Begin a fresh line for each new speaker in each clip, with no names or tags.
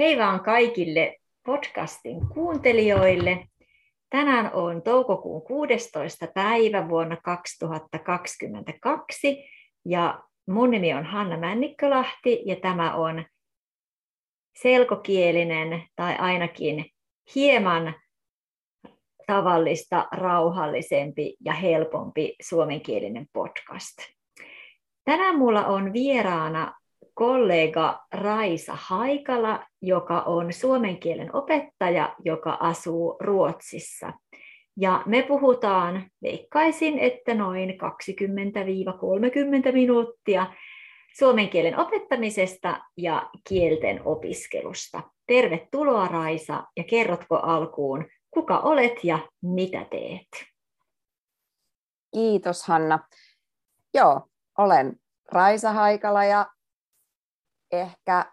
Hei vaan kaikille podcastin kuuntelijoille. Tänään on toukokuun 16. päivä vuonna 2022 ja mun nimi on Hanna Männikkölahti ja tämä on selkokielinen tai ainakin hieman tavallista rauhallisempi ja helpompi suomenkielinen podcast. Tänään mulla on vieraana kollega Raisa Haikala, joka on suomen kielen opettaja, joka asuu Ruotsissa. Ja me puhutaan, veikkaisin, että noin 20-30 minuuttia suomen kielen opettamisesta ja kielten opiskelusta. Tervetuloa Raisa ja kerrotko alkuun, kuka olet ja mitä teet?
Kiitos Hanna. Joo, olen Raisa Haikala ja ehkä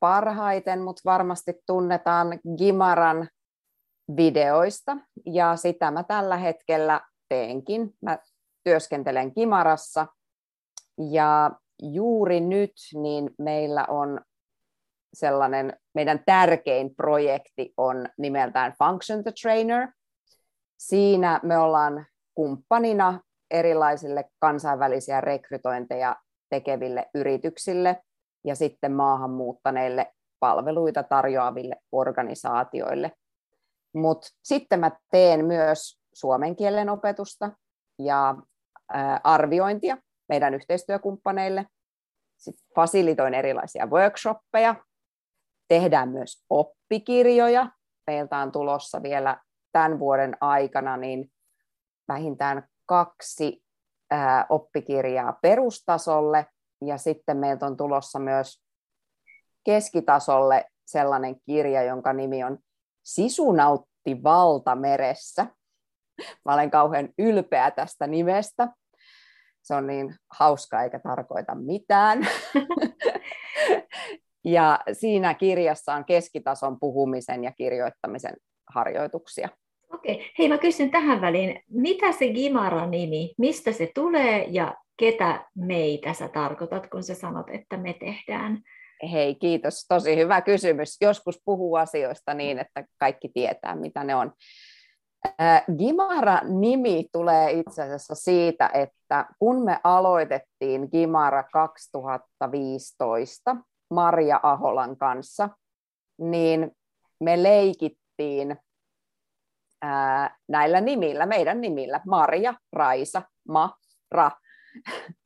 parhaiten, mutta varmasti tunnetaan Gimaran videoista, ja sitä mä tällä hetkellä teenkin. Mä työskentelen Gimarassa, ja juuri nyt niin meillä on sellainen, meidän tärkein projekti on nimeltään Function the Trainer. Siinä me ollaan kumppanina erilaisille kansainvälisiä rekrytointeja tekeville yrityksille ja sitten maahanmuuttaneille palveluita tarjoaville organisaatioille. Mutta sitten mä teen myös suomen kielen opetusta ja arviointia meidän yhteistyökumppaneille. Sitten fasilitoin erilaisia workshoppeja. Tehdään myös oppikirjoja. Meiltä on tulossa vielä tämän vuoden aikana niin vähintään kaksi oppikirjaa perustasolle ja sitten meiltä on tulossa myös keskitasolle sellainen kirja, jonka nimi on Sisunautti valtameressä. Mä olen kauhean ylpeä tästä nimestä. Se on niin hauska eikä tarkoita mitään. ja siinä kirjassa on keskitason puhumisen ja kirjoittamisen harjoituksia.
Okei. Hei, mä kysyn tähän väliin, mitä se Gimara-nimi, mistä se tulee ja ketä meitä sä tarkoitat, kun sä sanot, että me tehdään?
Hei, kiitos. Tosi hyvä kysymys. Joskus puhuu asioista niin, että kaikki tietää, mitä ne on. Gimara-nimi tulee itse asiassa siitä, että kun me aloitettiin Gimara 2015 Maria Aholan kanssa, niin me leikittiin näillä nimillä, meidän nimillä, Maria, Raisa, Ma, Ra,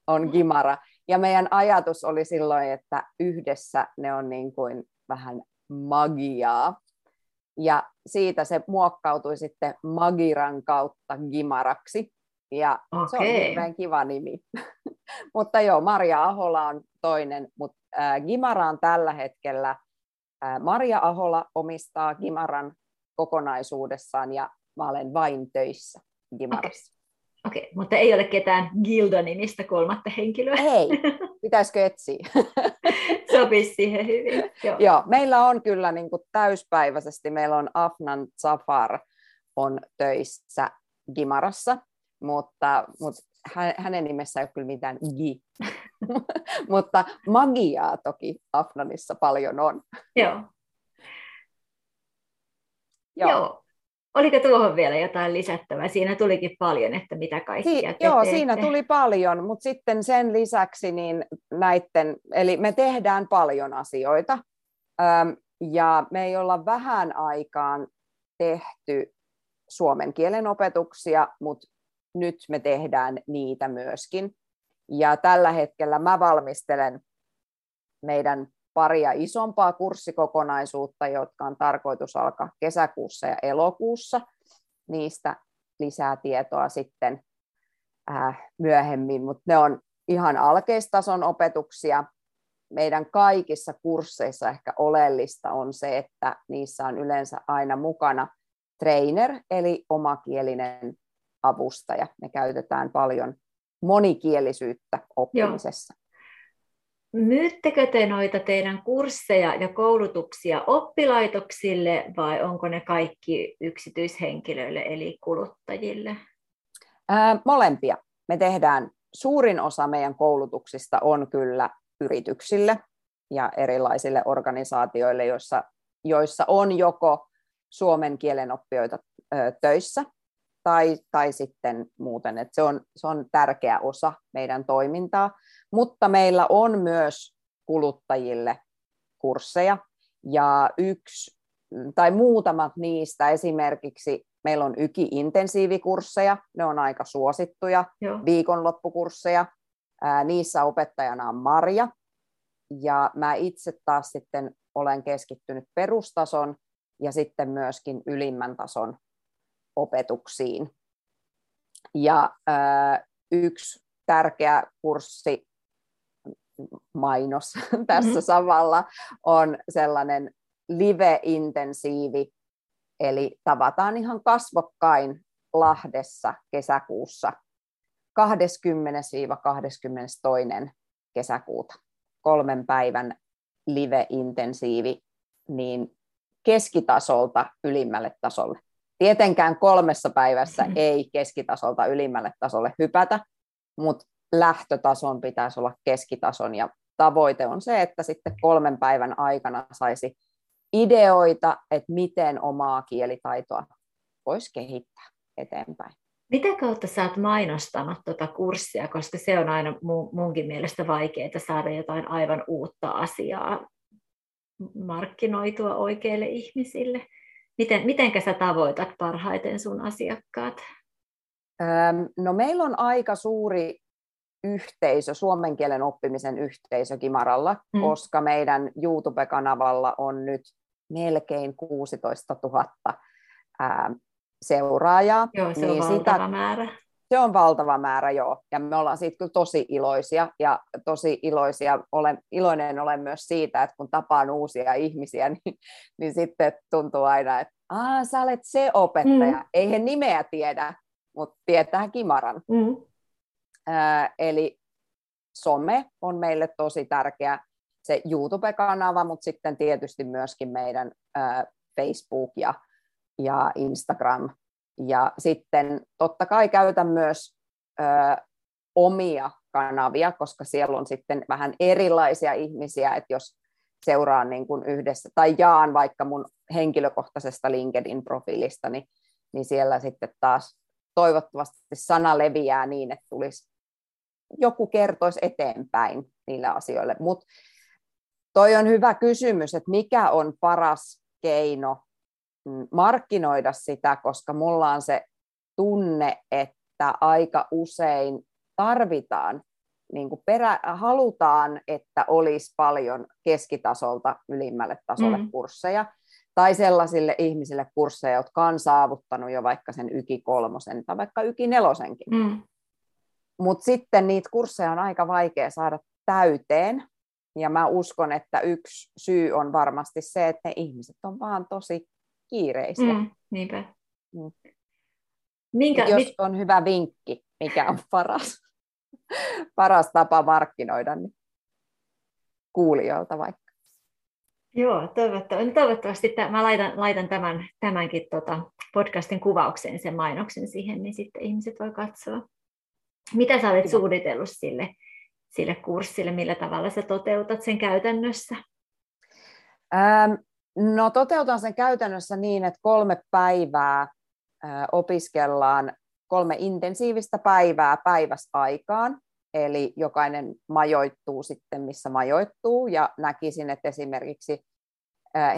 on Gimara. Ja meidän ajatus oli silloin, että yhdessä ne on niin kuin vähän magiaa. Ja siitä se muokkautui sitten Magiran kautta Gimaraksi. Ja okay. se on hirveän kiva nimi. mutta joo, Maria Ahola on toinen, mutta äh, Gimara on tällä hetkellä, äh, Maria Ahola omistaa Gimaran kokonaisuudessaan ja mä olen vain töissä Gimarassa.
Okei, okay, mutta ei ole ketään Gilda-nimistä kolmatta henkilöä.
Ei, pitäisikö etsiä?
Sopisi siihen hyvin.
Joo. Joo, meillä on kyllä niin kuin täyspäiväisesti, meillä on Afnan Zafar on töissä Gimarassa, mutta, mutta hänen nimessä ei ole kyllä mitään gi. mutta magiaa toki Afnanissa paljon on.
Joo. Joo. Joo. Oliko tuohon vielä jotain lisättävää? Siinä tulikin paljon, että mitä kaikkea
si- Joo, teette. siinä tuli paljon, mutta sitten sen lisäksi niin näiden, eli me tehdään paljon asioita, ja me ei olla vähän aikaan tehty suomen kielen opetuksia, mutta nyt me tehdään niitä myöskin. Ja tällä hetkellä mä valmistelen meidän paria isompaa kurssikokonaisuutta, jotka on tarkoitus alkaa kesäkuussa ja elokuussa. Niistä lisää tietoa sitten äh, myöhemmin, mutta ne on ihan alkeistason opetuksia. Meidän kaikissa kursseissa ehkä oleellista on se, että niissä on yleensä aina mukana trainer, eli omakielinen avustaja. Me käytetään paljon monikielisyyttä oppimisessa. Joo.
Myyttekö te noita teidän kursseja ja koulutuksia oppilaitoksille vai onko ne kaikki yksityishenkilöille eli kuluttajille?
Ää, molempia. Me tehdään, suurin osa meidän koulutuksista on kyllä yrityksille, ja erilaisille organisaatioille, joissa, joissa on joko suomen kielen oppijoita töissä tai, tai sitten muuten. että se, on, se on tärkeä osa meidän toimintaa, mutta meillä on myös kuluttajille kursseja, ja yksi tai muutamat niistä esimerkiksi meillä on YKI-intensiivikursseja, ne on aika suosittuja, Joo. viikonloppukursseja, ää, niissä opettajana on Marja, ja mä itse taas sitten olen keskittynyt perustason ja sitten myöskin ylimmän tason opetuksiin. Ja yksi tärkeä kurssi, mainos tässä mm-hmm. samalla, on sellainen live-intensiivi, eli tavataan ihan kasvokkain Lahdessa kesäkuussa 20-22. kesäkuuta. Kolmen päivän live-intensiivi, niin keskitasolta ylimmälle tasolle. Tietenkään kolmessa päivässä mm-hmm. ei keskitasolta ylimmälle tasolle hypätä, mutta lähtötason pitäisi olla keskitason ja tavoite on se, että sitten kolmen päivän aikana saisi ideoita, että miten omaa kielitaitoa voisi kehittää eteenpäin.
Mitä kautta sä oot mainostanut tuota kurssia, koska se on aina munkin mielestä vaikeaa saada jotain aivan uutta asiaa markkinoitua oikeille ihmisille. Miten, mitenkä sä tavoitat parhaiten sun asiakkaat?
no meillä on aika suuri yhteisö, suomen kielen oppimisen yhteisö Kimaralla, mm. koska meidän YouTube-kanavalla on nyt melkein 16 000 ää, seuraajaa.
Joo, se niin on valtava sitä, määrä.
Se on valtava määrä, joo. Ja me ollaan siitä kyllä tosi iloisia. Ja tosi iloisia olen, iloinen olen myös siitä, että kun tapaan uusia ihmisiä, niin, niin sitten tuntuu aina, että Aa, sä olet se opettaja. Mm. Ei he nimeä tiedä, mutta tietää Kimaran. Mm. Äh, eli some on meille tosi tärkeä, se YouTube-kanava, mutta sitten tietysti myöskin meidän äh, Facebook ja, ja Instagram. Ja sitten totta kai käytän myös äh, omia kanavia, koska siellä on sitten vähän erilaisia ihmisiä, että jos seuraan niin kuin yhdessä, tai jaan vaikka mun henkilökohtaisesta LinkedIn-profiilista, niin, niin siellä sitten taas toivottavasti sana leviää niin, että tulisi joku kertoisi eteenpäin niille asioille. Mutta toi on hyvä kysymys, että mikä on paras keino markkinoida sitä, koska mulla on se tunne, että aika usein tarvitaan, niin kuin perä, halutaan, että olisi paljon keskitasolta ylimmälle tasolle mm. kursseja, tai sellaisille ihmisille kursseja, jotka on saavuttanut jo vaikka sen yki kolmosen tai vaikka yki nelosenkin. Mm. Mutta sitten niitä kursseja on aika vaikea saada täyteen. Ja mä uskon, että yksi syy on varmasti se, että ne ihmiset on vaan tosi kiireisiä. Mm,
niinpä. Mm.
Minkä, jos on hyvä vinkki, mikä on paras, paras tapa markkinoida, niin kuulijoilta vaikka.
Joo, toivottavasti, toivottavasti mä laitan, laitan tämän, tämänkin tota podcastin kuvaukseen sen mainoksen siihen, niin sitten ihmiset voi katsoa. Mitä sä olet suunnitellut sille, sille kurssille, millä tavalla sä toteutat sen käytännössä?
Ähm, no toteutan sen käytännössä niin, että kolme päivää opiskellaan kolme intensiivistä päivää päiväsaikaan, eli jokainen majoittuu sitten, missä majoittuu, ja näkisin, että esimerkiksi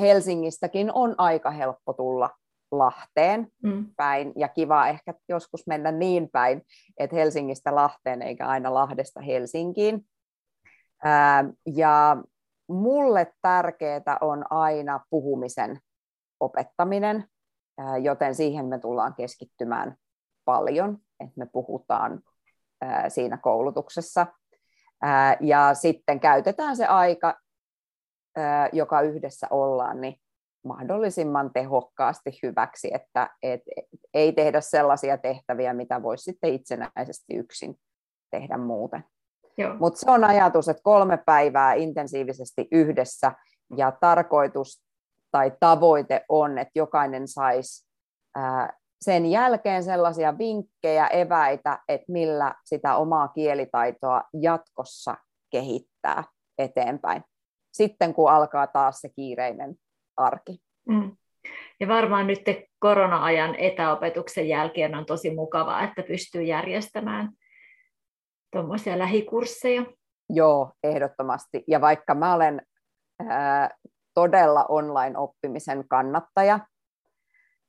Helsingistäkin on aika helppo tulla Lahteen mm. päin, ja kiva ehkä joskus mennä niin päin, että Helsingistä Lahteen eikä aina Lahdesta Helsinkiin. Ja mulle tärkeää on aina puhumisen opettaminen, joten siihen me tullaan keskittymään paljon, että me puhutaan siinä koulutuksessa. Ja sitten käytetään se aika, joka yhdessä ollaan, niin mahdollisimman tehokkaasti hyväksi, että et, ei tehdä sellaisia tehtäviä, mitä voisi sitten itsenäisesti yksin tehdä muuten. Mutta se on ajatus, että kolme päivää intensiivisesti yhdessä ja tarkoitus tai tavoite on, että jokainen saisi sen jälkeen sellaisia vinkkejä, eväitä, että millä sitä omaa kielitaitoa jatkossa kehittää eteenpäin. sitten kun alkaa taas se kiireinen arki. Mm.
Ja varmaan nyt korona-ajan etäopetuksen jälkeen on tosi mukavaa, että pystyy järjestämään tuommoisia lähikursseja.
Joo, ehdottomasti. Ja vaikka mä olen ää, todella online-oppimisen kannattaja,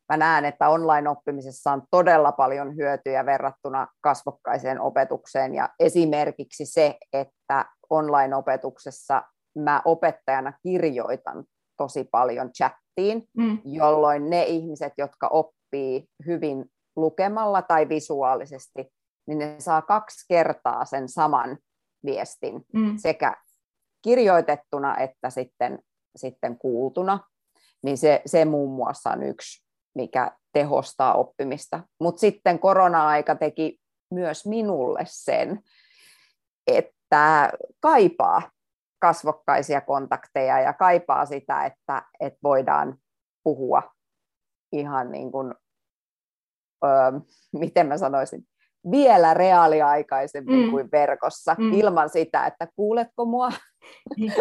mä näen, että online-oppimisessa on todella paljon hyötyjä verrattuna kasvokkaiseen opetukseen. Ja esimerkiksi se, että online-opetuksessa mä opettajana kirjoitan tosi paljon chattiin, mm. jolloin ne ihmiset, jotka oppii hyvin lukemalla tai visuaalisesti, niin ne saa kaksi kertaa sen saman viestin mm. sekä kirjoitettuna että sitten, sitten kuultuna. Niin se, se muun muassa on yksi, mikä tehostaa oppimista. Mutta sitten korona-aika teki myös minulle sen, että kaipaa kasvokkaisia kontakteja ja kaipaa sitä, että, että voidaan puhua ihan niin kuin, öö, miten mä sanoisin, vielä reaaliaikaisemmin mm. kuin verkossa, mm. ilman sitä, että kuuletko mua?
niin.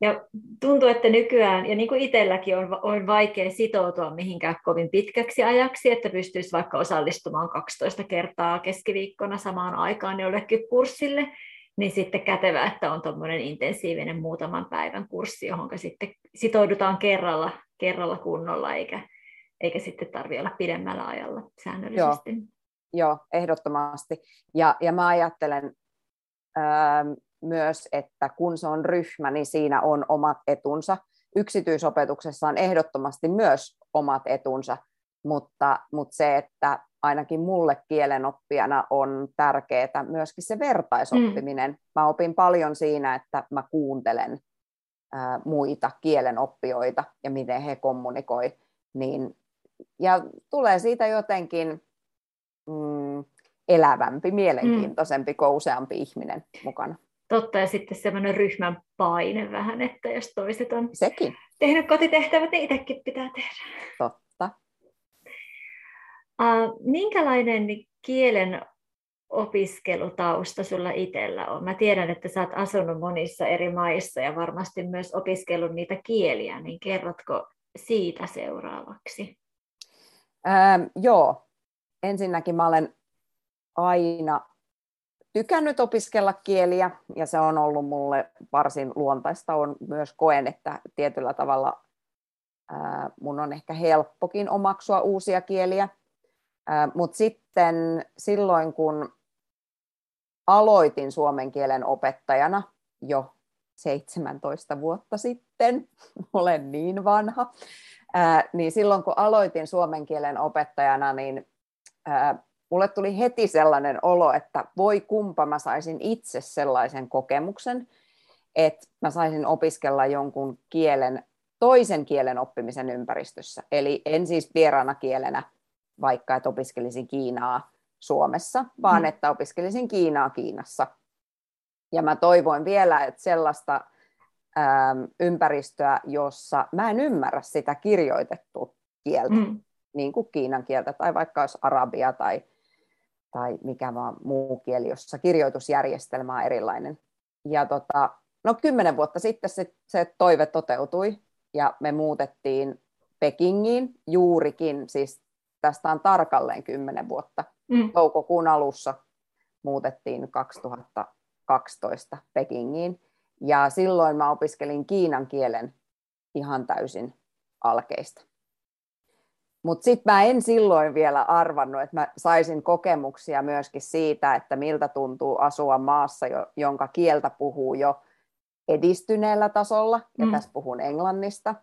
Ja tuntuu, että nykyään, ja niin kuin itselläkin on, on vaikea sitoutua mihinkään kovin pitkäksi ajaksi, että pystyisi vaikka osallistumaan 12 kertaa keskiviikkona samaan aikaan jollekin kurssille, niin sitten kätevä, että on tuommoinen intensiivinen muutaman päivän kurssi, johon sitten sitoudutaan kerralla, kerralla kunnolla, eikä, eikä sitten tarvitse olla pidemmällä ajalla säännöllisesti.
Joo, Joo ehdottomasti. Ja, ja mä ajattelen ää, myös, että kun se on ryhmä, niin siinä on omat etunsa. Yksityisopetuksessa on ehdottomasti myös omat etunsa, mutta, mutta se, että ainakin mulle kielenoppijana on tärkeää myöskin se vertaisoppiminen. Mm. Mä opin paljon siinä, että mä kuuntelen ää, muita kielenoppijoita ja miten he kommunikoi. Niin, ja tulee siitä jotenkin mm, elävämpi, mielenkiintoisempi, mm. kun useampi ihminen mukana.
Totta, ja sitten semmoinen ryhmän paine vähän, että jos toiset on
Sekin.
tehnyt kotitehtävät, niin itsekin pitää tehdä.
Totta.
Uh, minkälainen kielen opiskelutausta sulla itsellä on? Mä tiedän, että sä oot asunut monissa eri maissa ja varmasti myös opiskellut niitä kieliä, niin kerrotko siitä seuraavaksi?
Ähm, joo, ensinnäkin mä olen aina tykännyt opiskella kieliä ja se on ollut mulle varsin luontaista. On myös koen, että tietyllä tavalla mun on ehkä helppokin omaksua uusia kieliä. Mutta sitten silloin, kun aloitin suomen kielen opettajana jo 17 vuotta sitten, olen niin vanha, niin silloin kun aloitin suomen kielen opettajana, niin ää, mulle tuli heti sellainen olo, että voi kumpa mä saisin itse sellaisen kokemuksen, että mä saisin opiskella jonkun kielen, toisen kielen oppimisen ympäristössä. Eli en siis vieraana kielenä, vaikka että opiskelisin Kiinaa Suomessa, vaan mm. että opiskelisin Kiinaa Kiinassa. Ja mä toivoin vielä, että sellaista äm, ympäristöä, jossa mä en ymmärrä sitä kirjoitettua kieltä, mm. Niin kuin kiinan kieltä tai vaikka olisi arabia tai, tai mikä vaan muu kieli, jossa kirjoitusjärjestelmä on erilainen. Ja tota, no kymmenen vuotta sitten se, se toive toteutui ja me muutettiin Pekingiin juurikin, siis tästä on tarkalleen 10 vuotta. Mm. Toukokuun alussa muutettiin 2012 Pekingiin. Ja silloin mä opiskelin kiinan kielen ihan täysin alkeista. Mutta sitten mä en silloin vielä arvannut, että mä saisin kokemuksia myöskin siitä, että miltä tuntuu asua maassa, jonka kieltä puhuu jo edistyneellä tasolla, ja mm. tässä puhun englannista,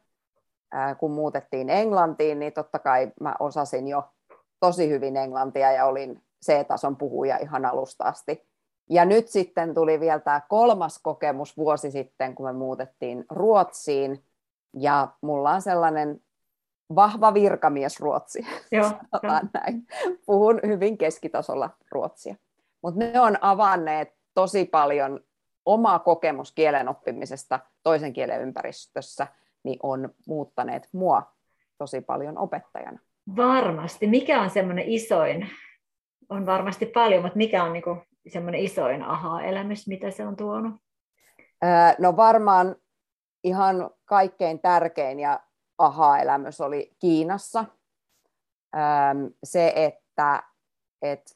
kun muutettiin Englantiin, niin totta kai mä osasin jo tosi hyvin englantia ja olin C-tason puhuja ihan alusta asti. Ja nyt sitten tuli vielä tämä kolmas kokemus vuosi sitten, kun me muutettiin Ruotsiin, ja mulla on sellainen vahva virkamies ruotsi, Joo, näin. Puhun hyvin keskitasolla ruotsia. Mutta ne on avanneet tosi paljon omaa kokemus kielen oppimisesta toisen kielen ympäristössä – niin on muuttaneet mua tosi paljon opettajana.
Varmasti. Mikä on semmoinen isoin, on varmasti paljon, mutta mikä on niin semmoinen isoin aha-elämys, mitä se on tuonut?
No varmaan ihan kaikkein tärkein ja aha-elämys oli Kiinassa. Se, että, että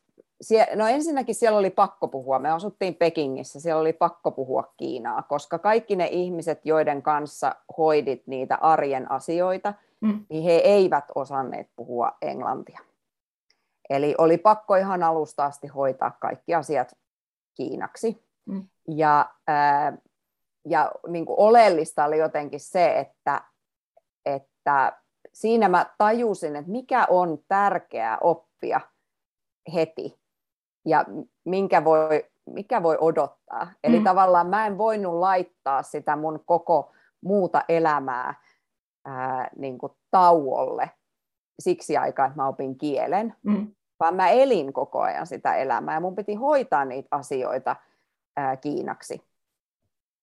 no ensinnäkin siellä oli pakko puhua, me asuttiin Pekingissä, siellä oli pakko puhua Kiinaa, koska kaikki ne ihmiset, joiden kanssa hoidit niitä arjen asioita, mm. niin he eivät osanneet puhua englantia. Eli oli pakko ihan alusta asti hoitaa kaikki asiat kiinaksi. Mm. Ja, ää, ja niin kuin oleellista oli jotenkin se, että, että siinä mä tajusin, että mikä on tärkeää oppia heti ja minkä voi, mikä voi odottaa. Eli mm. tavallaan mä en voinut laittaa sitä mun koko muuta elämää ää, niin kuin tauolle siksi aikaa, että mä opin kielen, mm. vaan mä elin koko ajan sitä elämää ja mun piti hoitaa niitä asioita ää, kiinaksi.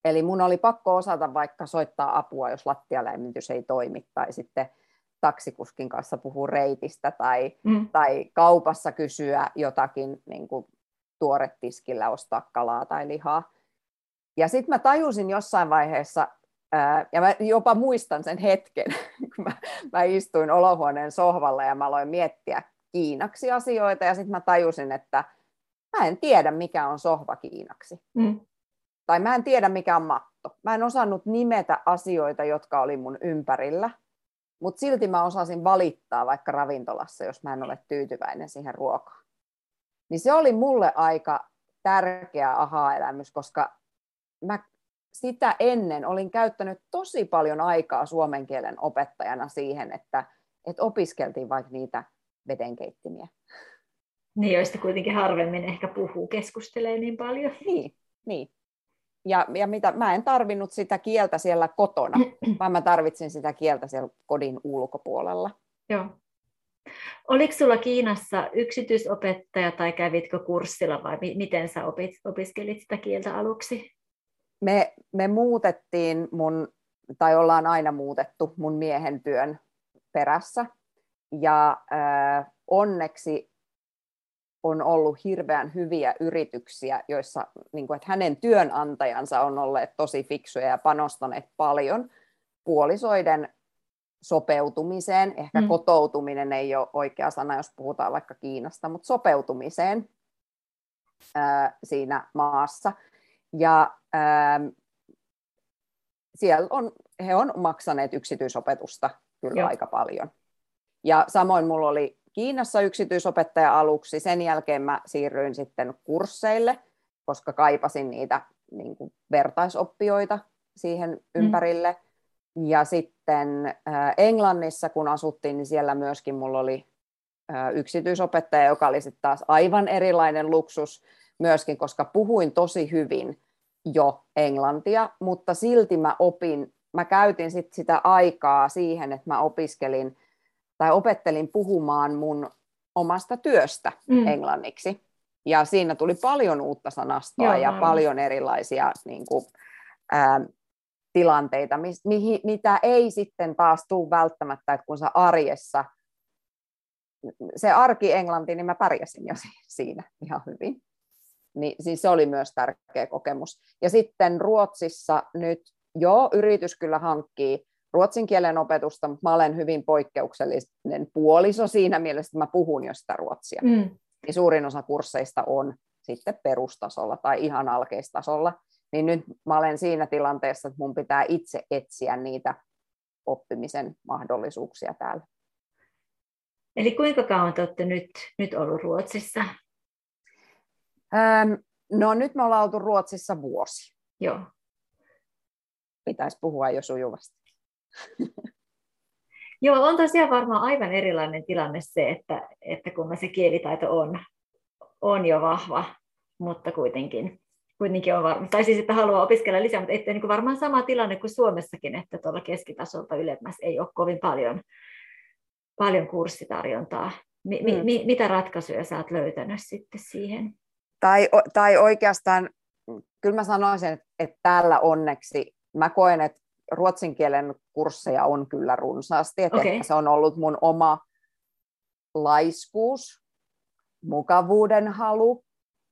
Eli mun oli pakko osata vaikka soittaa apua, jos lattialämmitys ei toimi, tai sitten taksikuskin kanssa puhua reitistä, tai, mm. tai kaupassa kysyä jotakin niin kuin tuoretiskillä, ostaa kalaa tai lihaa. Ja sitten mä tajusin jossain vaiheessa, ää, ja mä jopa muistan sen hetken, kun mä, mä istuin olohuoneen sohvalla ja mä aloin miettiä kiinaksi asioita, ja sitten mä tajusin, että mä en tiedä, mikä on sohva kiinaksi. Mm tai mä en tiedä mikä on matto. Mä en osannut nimetä asioita, jotka oli mun ympärillä, mutta silti mä osasin valittaa vaikka ravintolassa, jos mä en ole tyytyväinen siihen ruokaan. Niin se oli mulle aika tärkeä aha-elämys, koska mä sitä ennen olin käyttänyt tosi paljon aikaa suomen kielen opettajana siihen, että, että opiskeltiin vaikka niitä vedenkeittimiä.
Niin, joista kuitenkin harvemmin ehkä puhuu, keskustelee niin paljon.
Niin, niin ja, ja mitä, mä en tarvinnut sitä kieltä siellä kotona, vaan mä tarvitsin sitä kieltä siellä kodin ulkopuolella.
Joo. Oliko sulla Kiinassa yksityisopettaja tai kävitkö kurssilla vai miten sä opit, opiskelit sitä kieltä aluksi?
Me, me muutettiin mun, tai ollaan aina muutettu mun miehen työn perässä. Ja äh, onneksi on ollut hirveän hyviä yrityksiä, joissa niin kuin, että hänen työnantajansa on olleet tosi fiksuja ja panostaneet paljon puolisoiden sopeutumiseen. Ehkä mm. kotoutuminen ei ole oikea sana, jos puhutaan vaikka Kiinasta, mutta sopeutumiseen ää, siinä maassa. Ja ää, siellä on, he on maksaneet yksityisopetusta kyllä Joo. aika paljon. Ja samoin mulla oli Kiinassa yksityisopettaja aluksi, sen jälkeen mä siirryin sitten kursseille, koska kaipasin niitä niin kuin vertaisoppijoita siihen mm. ympärille. Mm. Ja sitten äh, Englannissa, kun asuttiin, niin siellä myöskin mulla oli äh, yksityisopettaja, joka oli sitten taas aivan erilainen luksus myöskin, koska puhuin tosi hyvin jo englantia, mutta silti mä opin, mä käytin sit sitä aikaa siihen, että mä opiskelin tai opettelin puhumaan mun omasta työstä mm. englanniksi. Ja siinä tuli paljon uutta sanastoa Joo, ja paljon erilaisia niin kuin, ää, tilanteita, mi, mi, mitä ei sitten taas tule välttämättä, että kun sä arjessa, se arki englanti, niin mä pärjäsin jo siinä ihan hyvin. Niin, siis se oli myös tärkeä kokemus. Ja sitten Ruotsissa nyt, joo, yritys kyllä hankkii ruotsin kielen opetusta, mutta mä olen hyvin poikkeuksellinen puoliso siinä mielessä, että mä puhun jo sitä ruotsia. Mm. Niin suurin osa kursseista on sitten perustasolla tai ihan alkeistasolla. Niin nyt mä olen siinä tilanteessa, että mun pitää itse etsiä niitä oppimisen mahdollisuuksia täällä.
Eli kuinka kauan te olette nyt, nyt ollut Ruotsissa?
Ähm, no nyt me ollaan oltu Ruotsissa vuosi.
Joo.
Pitäisi puhua jo sujuvasti.
Joo, on tosiaan varmaan aivan erilainen tilanne se, että, että kun se kielitaito on, on jo vahva, mutta kuitenkin, kuitenkin on varma. Tai siis, että haluaa opiskella lisää, mutta ettei niin varmaan sama tilanne kuin Suomessakin, että tuolla keskitasolta ylemmäs ei ole kovin paljon, paljon kurssitarjontaa. Mi, mm. mi, mitä ratkaisuja sä oot löytänyt sitten siihen?
Tai, tai oikeastaan, kyllä mä sanoisin, että, että täällä onneksi mä koen, että ruotsin kielen kursseja on kyllä runsaasti, että okay. se on ollut mun oma laiskuus, mukavuuden halu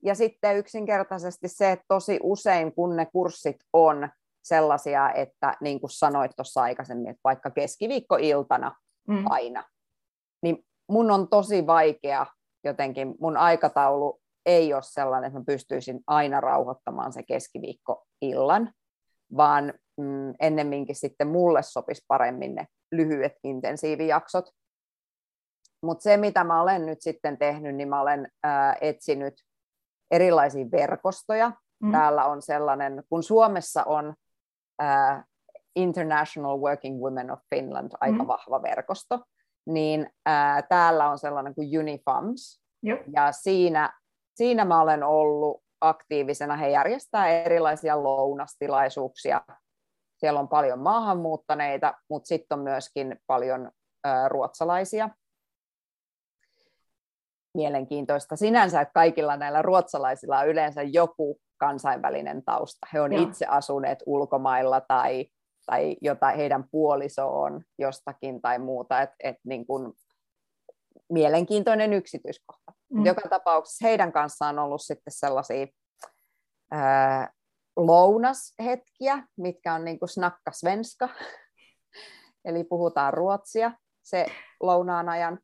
ja sitten yksinkertaisesti se, että tosi usein kun ne kurssit on sellaisia, että niin kuin sanoit tuossa aikaisemmin, että vaikka keskiviikkoiltana mm. aina, niin mun on tosi vaikea jotenkin, mun aikataulu ei ole sellainen, että mä pystyisin aina rauhoittamaan se keskiviikkoillan, vaan mm, ennemminkin sitten mulle sopisi paremmin ne lyhyet intensiivijaksot. Mutta se, mitä mä olen nyt sitten tehnyt, niin mä olen ää, etsinyt erilaisia verkostoja. Mm. Täällä on sellainen, kun Suomessa on ää, International Working Women of Finland, aika mm. vahva verkosto, niin ää, täällä on sellainen kuin Unifams. Jop. Ja siinä, siinä mä olen ollut aktiivisena. He järjestää erilaisia lounastilaisuuksia. Siellä on paljon maahanmuuttaneita, mutta sitten on myöskin paljon ää, ruotsalaisia mielenkiintoista sinänsä, että kaikilla näillä ruotsalaisilla on yleensä joku kansainvälinen tausta. He on Joo. itse asuneet ulkomailla tai, tai jotain heidän puoliso on jostakin tai muuta. Et, et niin kun, mielenkiintoinen yksityiskohta. Mm. Joka tapauksessa heidän kanssaan on ollut sitten sellaisia ää, lounashetkiä, mitkä on niin kuin snakka svenska, eli puhutaan ruotsia se lounaan ajan.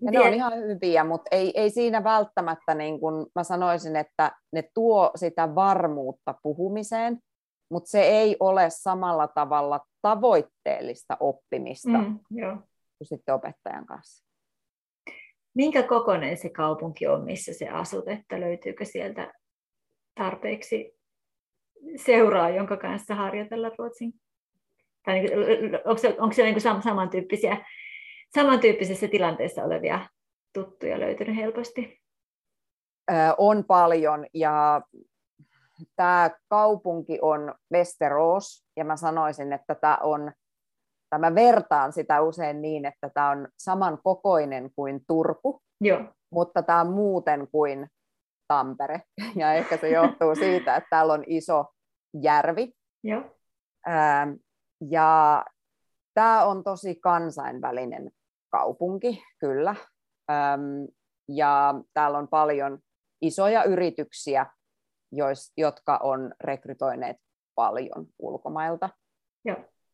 Ja ne on ihan hyviä, mutta ei, ei siinä välttämättä, niin kun mä sanoisin, että ne tuo sitä varmuutta puhumiseen, mutta se ei ole samalla tavalla tavoitteellista oppimista mm, joo. kuin sitten opettajan kanssa.
Minkä kokoinen se kaupunki on, missä se asut, että löytyykö sieltä tarpeeksi seuraa, jonka kanssa harjoitella ruotsin? Tai niin, onko, se, onko siellä niin samantyyppisiä samantyyppisessä tilanteessa olevia tuttuja löytynyt helposti?
On paljon ja tämä kaupunki on Westeros ja mä sanoisin, että tämä on, tämä vertaan sitä usein niin, että tämä on saman kokoinen kuin Turku, Joo. mutta tämä on muuten kuin Tampere. Ja ehkä se johtuu siitä, että täällä on iso järvi. Joo. ja tämä on tosi kansainvälinen kaupunki, kyllä. Öm, ja täällä on paljon isoja yrityksiä, jois, jotka on rekrytoineet paljon ulkomailta.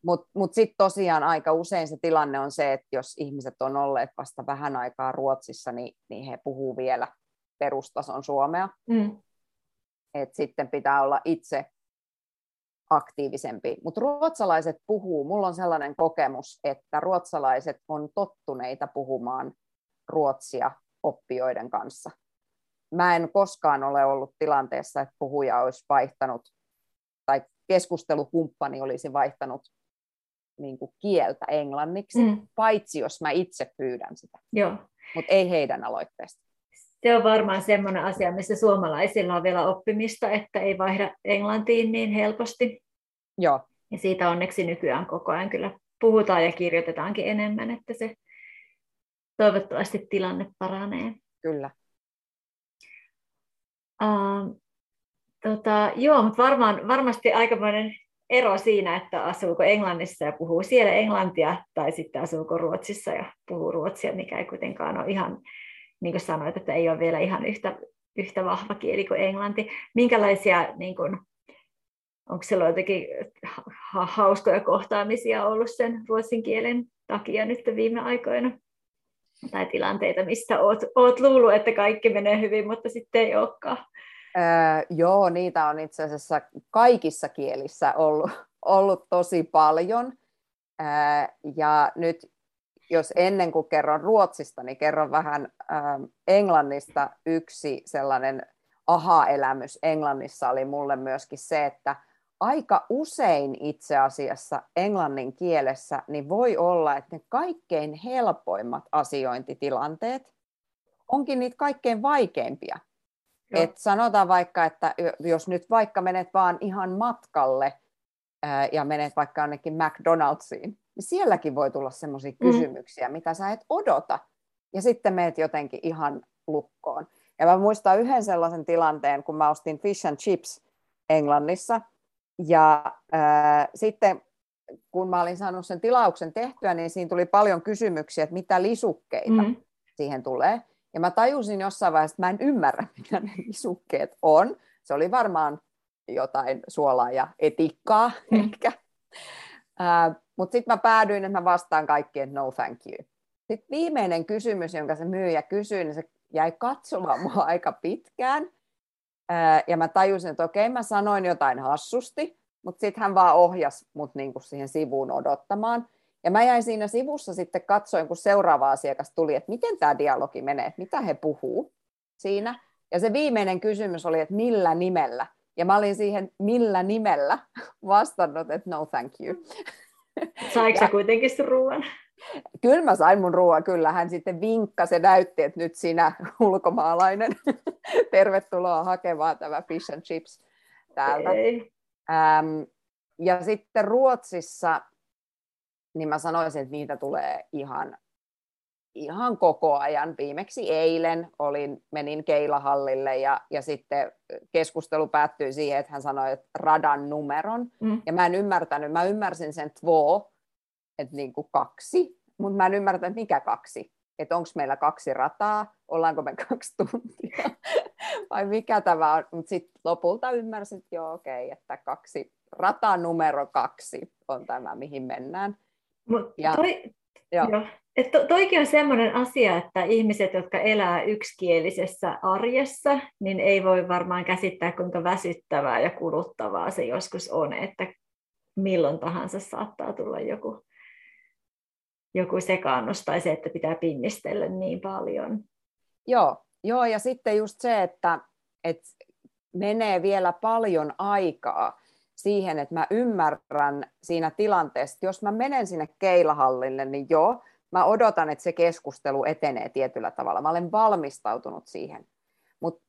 Mutta mut sitten tosiaan aika usein se tilanne on se, että jos ihmiset on olleet vasta vähän aikaa Ruotsissa, niin, niin he puhuu vielä perustason suomea. Mm. Et sitten pitää olla itse aktiivisempi. Mutta ruotsalaiset puhuu, mulla on sellainen kokemus, että ruotsalaiset on tottuneita puhumaan ruotsia oppijoiden kanssa. Mä en koskaan ole ollut tilanteessa, että puhuja olisi vaihtanut tai keskustelukumppani olisi vaihtanut niin kuin kieltä englanniksi, mm. paitsi jos mä itse pyydän sitä. Mutta ei heidän aloitteesta.
Se on varmaan sellainen asia, missä suomalaisilla on vielä oppimista, että ei vaihda englantiin niin helposti.
Joo.
Ja siitä onneksi nykyään koko ajan kyllä puhutaan ja kirjoitetaankin enemmän, että se toivottavasti tilanne paranee.
Kyllä.
Uh, tota, joo, mutta varmaan, varmasti aikamoinen ero siinä, että asuuko Englannissa ja puhuu siellä englantia, tai sitten asuuko Ruotsissa ja puhuu ruotsia, mikä ei kuitenkaan ole ihan, niin kuin sanoit, että ei ole vielä ihan yhtä, yhtä vahva kieli kuin englanti. Minkälaisia niin kuin, onko siellä jotenkin hauskoja kohtaamisia ollut sen ruotsin kielen takia nyt viime aikoina? Tai tilanteita, mistä oot, oot luullut, että kaikki menee hyvin, mutta sitten ei olekaan.
Öö, joo, niitä on itse asiassa kaikissa kielissä ollut, ollut tosi paljon. Öö, ja nyt jos ennen kuin kerron ruotsista, niin kerron vähän öö, englannista. Yksi sellainen aha-elämys Englannissa oli mulle myöskin se, että aika usein itse asiassa englannin kielessä niin voi olla, että ne kaikkein helpoimmat asiointitilanteet onkin niitä kaikkein vaikeimpia. Et sanotaan vaikka, että jos nyt vaikka menet vaan ihan matkalle ää, ja menet vaikka jonnekin McDonald'siin, niin sielläkin voi tulla sellaisia mm. kysymyksiä, mitä sä et odota. Ja sitten meet jotenkin ihan lukkoon. Ja mä muistan yhden sellaisen tilanteen, kun mä ostin fish and chips Englannissa – ja äh, sitten kun mä olin saanut sen tilauksen tehtyä, niin siinä tuli paljon kysymyksiä, että mitä lisukkeita mm. siihen tulee. Ja mä tajusin jossain vaiheessa, että mä en ymmärrä, mitä ne nisukkeet on. Se oli varmaan jotain suolaa ja etikkaa mm. ehkä. Uh, Mutta sitten mä päädyin, että mä vastaan kaikkien no thank you. Sitten viimeinen kysymys, jonka se myyjä kysyi, niin se jäi katsomaan mua aika pitkään. Ja mä tajusin, että okei, mä sanoin jotain hassusti, mutta sitten hän vaan ohjasi mut niinku siihen sivuun odottamaan. Ja mä jäin siinä sivussa sitten katsoin, kun seuraava asiakas tuli, että miten tämä dialogi menee, että mitä he puhuu siinä. Ja se viimeinen kysymys oli, että millä nimellä. Ja mä olin siihen millä nimellä vastannut, että no thank you.
Saiko sä kuitenkin sun ruoan?
Kyllä mä sain mun ruoan, kyllä. Hän sitten vinkkasi ja näytti, että nyt sinä ulkomaalainen, tervetuloa hakemaan tämä fish and chips täältä. Ähm, ja sitten Ruotsissa, niin mä sanoisin, että niitä tulee ihan ihan koko ajan. Viimeksi eilen olin, menin Keilahallille ja, ja sitten keskustelu päättyi siihen, että hän sanoi, että radan numeron. Mm. Ja mä en ymmärtänyt, mä ymmärsin sen två, että niin kuin kaksi, mutta mä en ymmärtänyt, että mikä kaksi. Että onko meillä kaksi rataa, ollaanko me kaksi tuntia vai mikä tämä on. Mutta sitten lopulta ymmärsin, että joo okei, okay, että kaksi, rata numero kaksi on tämä, mihin mennään.
Mut ja, toi, joo. Joo et to, toikin on sellainen asia, että ihmiset, jotka elää yksikielisessä arjessa, niin ei voi varmaan käsittää, kuinka väsyttävää ja kuluttavaa se joskus on, että milloin tahansa saattaa tulla joku, joku sekaannus tai se, että pitää pinnistellä niin paljon.
Joo, joo ja sitten just se, että, että menee vielä paljon aikaa siihen, että mä ymmärrän siinä tilanteessa, että jos mä menen sinne keilahallille, niin joo, mä odotan, että se keskustelu etenee tietyllä tavalla. Mä olen valmistautunut siihen. Mutta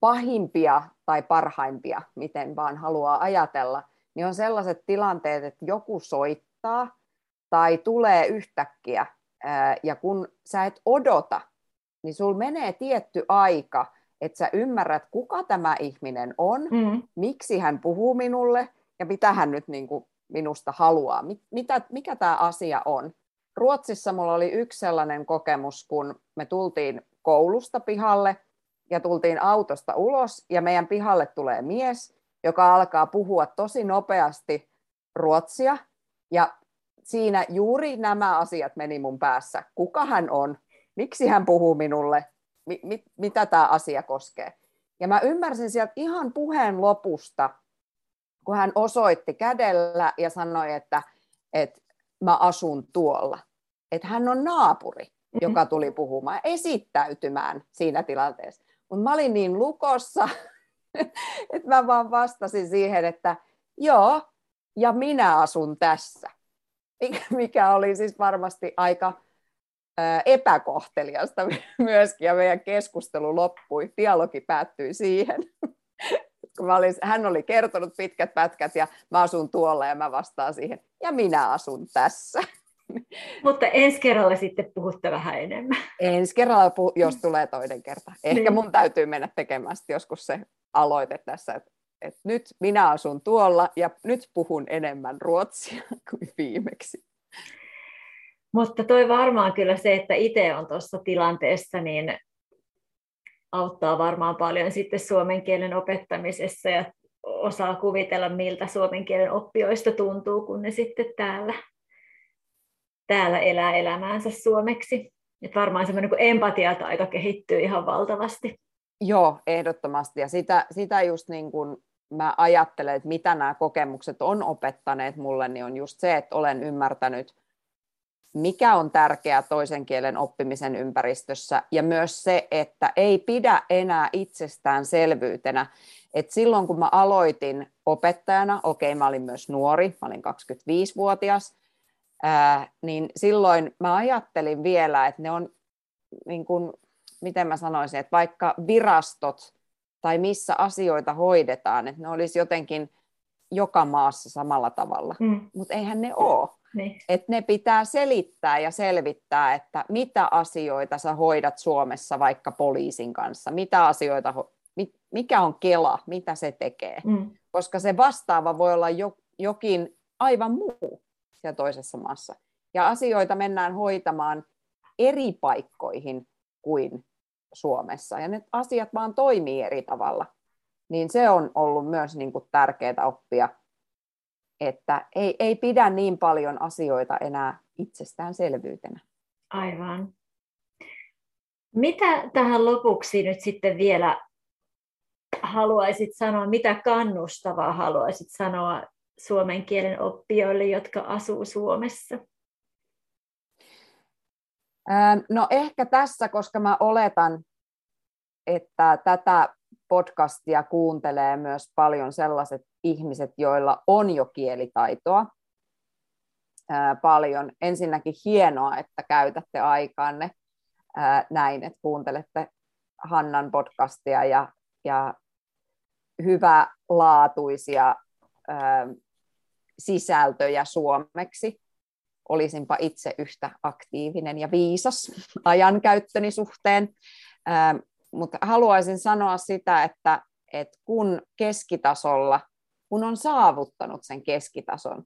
pahimpia tai parhaimpia, miten vaan haluaa ajatella, niin on sellaiset tilanteet, että joku soittaa tai tulee yhtäkkiä, ja kun sä et odota, niin sul menee tietty aika, että sä ymmärrät, kuka tämä ihminen on, mm. miksi hän puhuu minulle ja mitä hän nyt niin kuin minusta haluaa, mitä, mikä tämä asia on. Ruotsissa mulla oli yksi sellainen kokemus, kun me tultiin koulusta pihalle ja tultiin autosta ulos ja meidän pihalle tulee mies, joka alkaa puhua tosi nopeasti ruotsia ja siinä juuri nämä asiat meni mun päässä. Kuka hän on, miksi hän puhuu minulle, mi- mi- mitä tämä asia koskee. Ja mä ymmärsin sieltä ihan puheen lopusta, kun hän osoitti kädellä ja sanoi, että, että mä asun tuolla. Että hän on naapuri, mm-hmm. joka tuli puhumaan, esittäytymään siinä tilanteessa. Mutta mä olin niin lukossa, että mä vaan vastasin siihen, että joo, ja minä asun tässä. Mikä oli siis varmasti aika epäkohteliasta myöskin, ja meidän keskustelu loppui, dialogi päättyi siihen. Kun mä olin, hän oli kertonut pitkät pätkät, ja mä asun tuolla, ja mä vastaan siihen, ja minä asun tässä.
Mutta ensi kerralla sitten puhutte vähän enemmän.
Ensi kerralla, puh- jos tulee toinen kerta. Ehkä niin. mun täytyy mennä tekemään joskus se aloite tässä, että, että nyt minä asun tuolla ja nyt puhun enemmän ruotsia kuin viimeksi.
Mutta toi varmaan kyllä se, että itse on tuossa tilanteessa, niin auttaa varmaan paljon sitten suomen kielen opettamisessa ja osaa kuvitella, miltä suomen kielen oppijoista tuntuu, kun ne sitten täällä täällä elää elämäänsä suomeksi. Että varmaan semmoinen niin empatiataito kehittyy ihan valtavasti.
Joo, ehdottomasti. Ja sitä, sitä just niin kuin mä ajattelen, että mitä nämä kokemukset on opettaneet mulle, niin on just se, että olen ymmärtänyt, mikä on tärkeää toisen kielen oppimisen ympäristössä, ja myös se, että ei pidä enää itsestäänselvyytenä, että silloin kun mä aloitin opettajana, okei mä olin myös nuori, mä olin 25-vuotias, ää, niin silloin mä ajattelin vielä, että ne on, niin kuin, miten mä sanoisin, että vaikka virastot tai missä asioita hoidetaan, että ne olisi jotenkin joka maassa samalla tavalla, mm. mutta eihän ne ole. Niin. Että ne pitää selittää ja selvittää, että mitä asioita sä hoidat Suomessa vaikka poliisin kanssa, mitä asioita, mikä on Kela, mitä se tekee. Mm. Koska se vastaava voi olla jo, jokin aivan muu siellä toisessa maassa. Ja asioita mennään hoitamaan eri paikkoihin kuin Suomessa. Ja ne asiat vaan toimii eri tavalla. Niin se on ollut myös niin kuin tärkeää oppia, että ei, ei pidä niin paljon asioita enää itsestäänselvyytenä.
Aivan. Mitä tähän lopuksi nyt sitten vielä haluaisit sanoa, mitä kannustavaa haluaisit sanoa suomen kielen oppijoille, jotka asuu Suomessa?
No ehkä tässä, koska mä oletan, että tätä podcastia kuuntelee myös paljon sellaiset ihmiset, joilla on jo kielitaitoa paljon. Ensinnäkin hienoa, että käytätte aikaanne näin, että kuuntelette Hannan podcastia ja, ja hyvälaatuisia sisältöjä suomeksi. Olisinpa itse yhtä aktiivinen ja viisas ajankäyttöni suhteen. Mutta haluaisin sanoa sitä, että, että kun keskitasolla, kun on saavuttanut sen keskitason,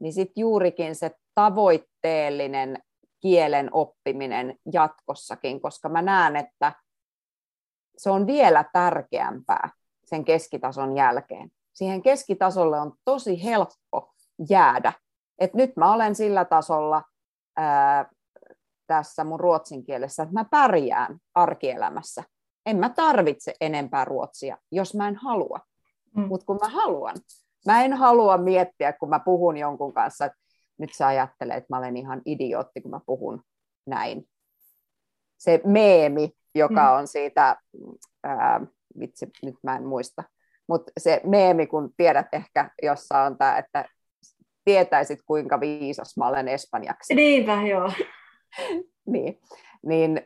niin sitten juurikin se tavoitteellinen kielen oppiminen jatkossakin, koska mä näen, että se on vielä tärkeämpää sen keskitason jälkeen. Siihen keskitasolle on tosi helppo jäädä. Et nyt mä olen sillä tasolla ää, tässä mun ruotsin kielessä, että mä pärjään arkielämässä. En mä tarvitse enempää ruotsia, jos mä en halua. Mm. Mutta kun mä haluan, mä en halua miettiä, kun mä puhun jonkun kanssa, että nyt sä ajattelet, että mä olen ihan idiootti, kun mä puhun näin. Se meemi, joka mm. on siitä, ää, vitsi, nyt mä en muista, mutta se meemi, kun tiedät ehkä, jossa on tämä, että tietäisit, kuinka viisas mä olen espanjaksi.
Niinpä, joo.
niin, niin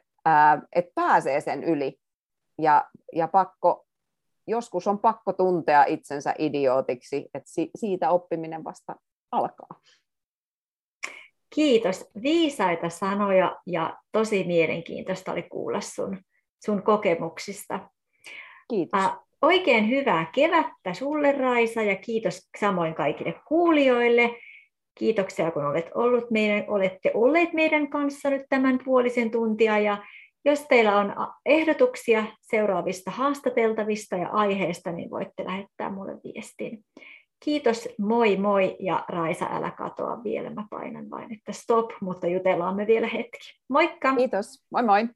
että pääsee sen yli. Ja, ja pakko, joskus on pakko tuntea itsensä idiootiksi, että si, siitä oppiminen vasta alkaa.
Kiitos. Viisaita sanoja ja tosi mielenkiintoista oli kuulla sun, sun kokemuksista.
Kiitos. Äh,
oikein hyvää kevättä sulle Raisa ja kiitos samoin kaikille kuulijoille. Kiitoksia kun olet ollut meidän, olette olleet meidän kanssa nyt tämän puolisen tuntia ja jos teillä on ehdotuksia seuraavista haastateltavista ja aiheista, niin voitte lähettää mulle viestin. Kiitos, moi moi ja Raisa, älä katoa vielä. Mä painan vain, että stop, mutta jutellaan me vielä hetki. Moikka!
Kiitos, moi moi!